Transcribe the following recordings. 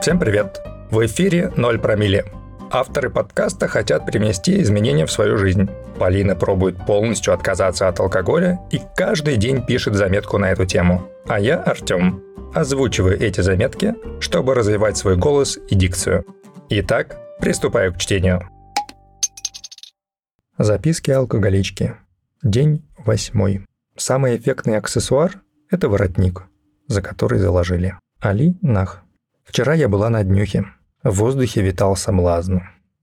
Всем привет! В эфире «Ноль промилле». Авторы подкаста хотят привнести изменения в свою жизнь. Полина пробует полностью отказаться от алкоголя и каждый день пишет заметку на эту тему. А я, Артем, озвучиваю эти заметки, чтобы развивать свой голос и дикцию. Итак, приступаю к чтению. Записки алкоголички. День восьмой. Самый эффектный аксессуар – это воротник, за который заложили. Али Нах. Вчера я была на днюхе. В воздухе витал соблазн.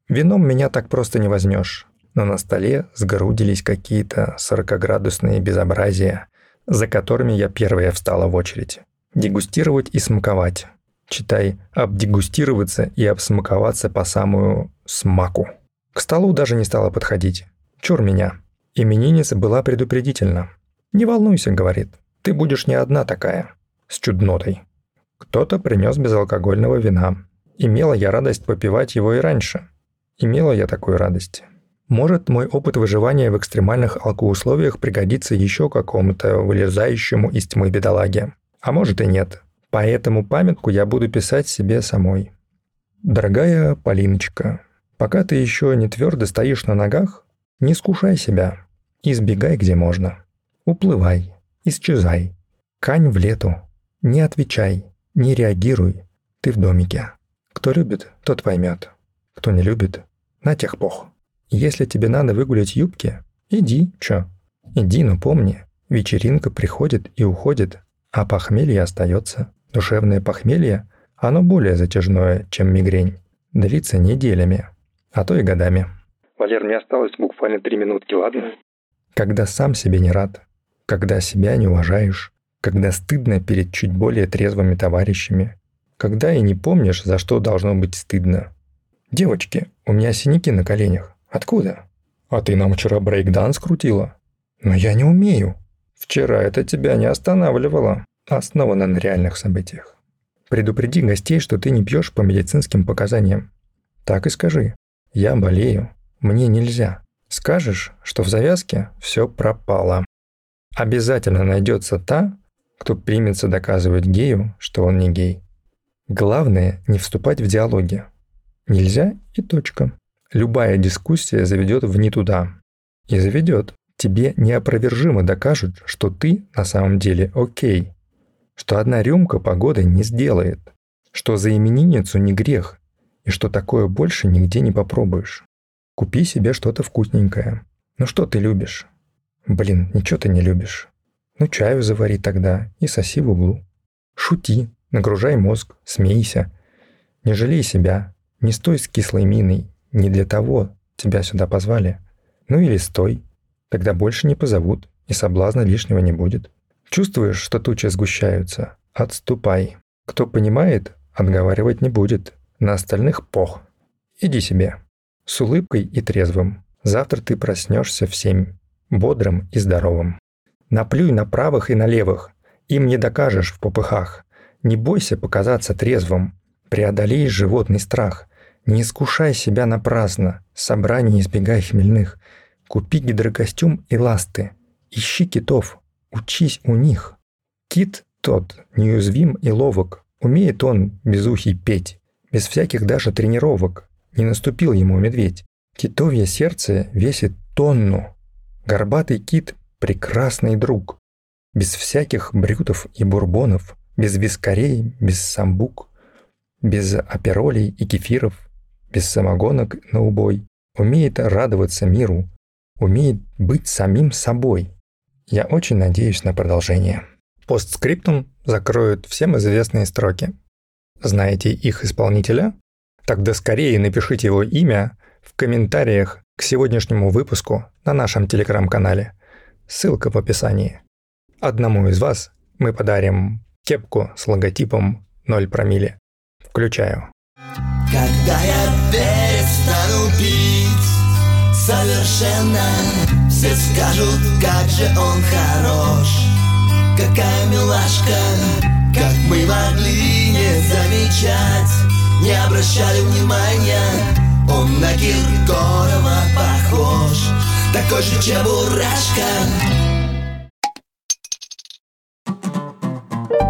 Вином меня так просто не возьмешь. Но на столе сгрудились какие-то сорокоградусные безобразия, за которыми я первая встала в очередь. Дегустировать и смаковать. Читай, обдегустироваться и обсмаковаться по самую смаку. К столу даже не стала подходить. Чур меня. Именинница была предупредительна. «Не волнуйся», — говорит, — «ты будешь не одна такая, с чуднотой». Кто-то принес безалкогольного вина. Имела я радость попивать его и раньше. Имела я такую радость. Может, мой опыт выживания в экстремальных алкоусловиях пригодится еще какому-то вылезающему из тьмы бедолаге. А может и нет. Поэтому памятку я буду писать себе самой. Дорогая Полиночка, пока ты еще не твердо стоишь на ногах, не скушай себя. Избегай, где можно. Уплывай, исчезай. Кань в лету. Не отвечай. Не реагируй, ты в домике. Кто любит, тот поймет. Кто не любит, на тех пох. Если тебе надо выгулять юбки, иди, чё. Иди, но помни, вечеринка приходит и уходит, а похмелье остается. Душевное похмелье, оно более затяжное, чем мигрень. Длится неделями, а то и годами. Валер, мне осталось буквально три минутки, ладно? Когда сам себе не рад, когда себя не уважаешь, когда стыдно перед чуть более трезвыми товарищами, когда и не помнишь, за что должно быть стыдно. «Девочки, у меня синяки на коленях. Откуда?» «А ты нам вчера брейкданс крутила?» «Но я не умею». «Вчера это тебя не останавливало. Основано на реальных событиях. Предупреди гостей, что ты не пьешь по медицинским показаниям. Так и скажи. Я болею. Мне нельзя. Скажешь, что в завязке все пропало. Обязательно найдется та, кто примется доказывать гею, что он не гей. Главное не вступать в диалоги. Нельзя и точка. Любая дискуссия заведет в не туда. И заведет. Тебе неопровержимо докажут, что ты на самом деле окей. Что одна рюмка погоды не сделает. Что за именинницу не грех. И что такое больше нигде не попробуешь. Купи себе что-то вкусненькое. Ну что ты любишь? Блин, ничего ты не любишь. Ну чаю завари тогда и соси в углу. Шути, нагружай мозг, смейся. Не жалей себя, не стой с кислой миной, не для того тебя сюда позвали. Ну или стой, тогда больше не позовут, и соблазна лишнего не будет. Чувствуешь, что тучи сгущаются? Отступай. Кто понимает, отговаривать не будет. На остальных пох. Иди себе. С улыбкой и трезвым. Завтра ты проснешься в семь. Бодрым и здоровым. Наплюй на правых и на левых. Им не докажешь в попыхах. Не бойся показаться трезвым. Преодолей животный страх. Не искушай себя напрасно. Собраний избегай хмельных. Купи гидрокостюм и ласты. Ищи китов. Учись у них. Кит тот неуязвим и ловок. Умеет он безухий петь. Без всяких даже тренировок. Не наступил ему медведь. Китовье сердце весит тонну. Горбатый кит прекрасный друг. Без всяких брютов и бурбонов, без вискарей, без самбук, без аперолей и кефиров, без самогонок на убой. Умеет радоваться миру, умеет быть самим собой. Я очень надеюсь на продолжение. Постскриптум закроют всем известные строки. Знаете их исполнителя? Тогда скорее напишите его имя в комментариях к сегодняшнему выпуску на нашем телеграм-канале. Ссылка в описании. Одному из вас мы подарим кепку с логотипом 0 промилле. Включаю. Когда я перестану пить совершенно Все скажут, как же он хорош Какая милашка Как мы могли не замечать Не обращали внимания Он на Киркорова похож такой же чебурашка.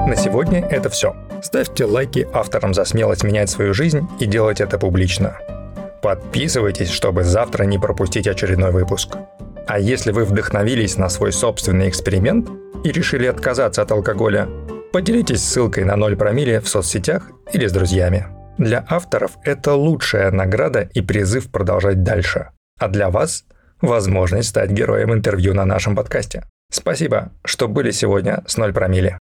На сегодня это все. Ставьте лайки авторам за смелость менять свою жизнь и делать это публично. Подписывайтесь, чтобы завтра не пропустить очередной выпуск. А если вы вдохновились на свой собственный эксперимент и решили отказаться от алкоголя, поделитесь ссылкой на 0 промилле в соцсетях или с друзьями. Для авторов это лучшая награда и призыв продолжать дальше. А для вас – возможность стать героем интервью на нашем подкасте. Спасибо, что были сегодня с 0 промилле.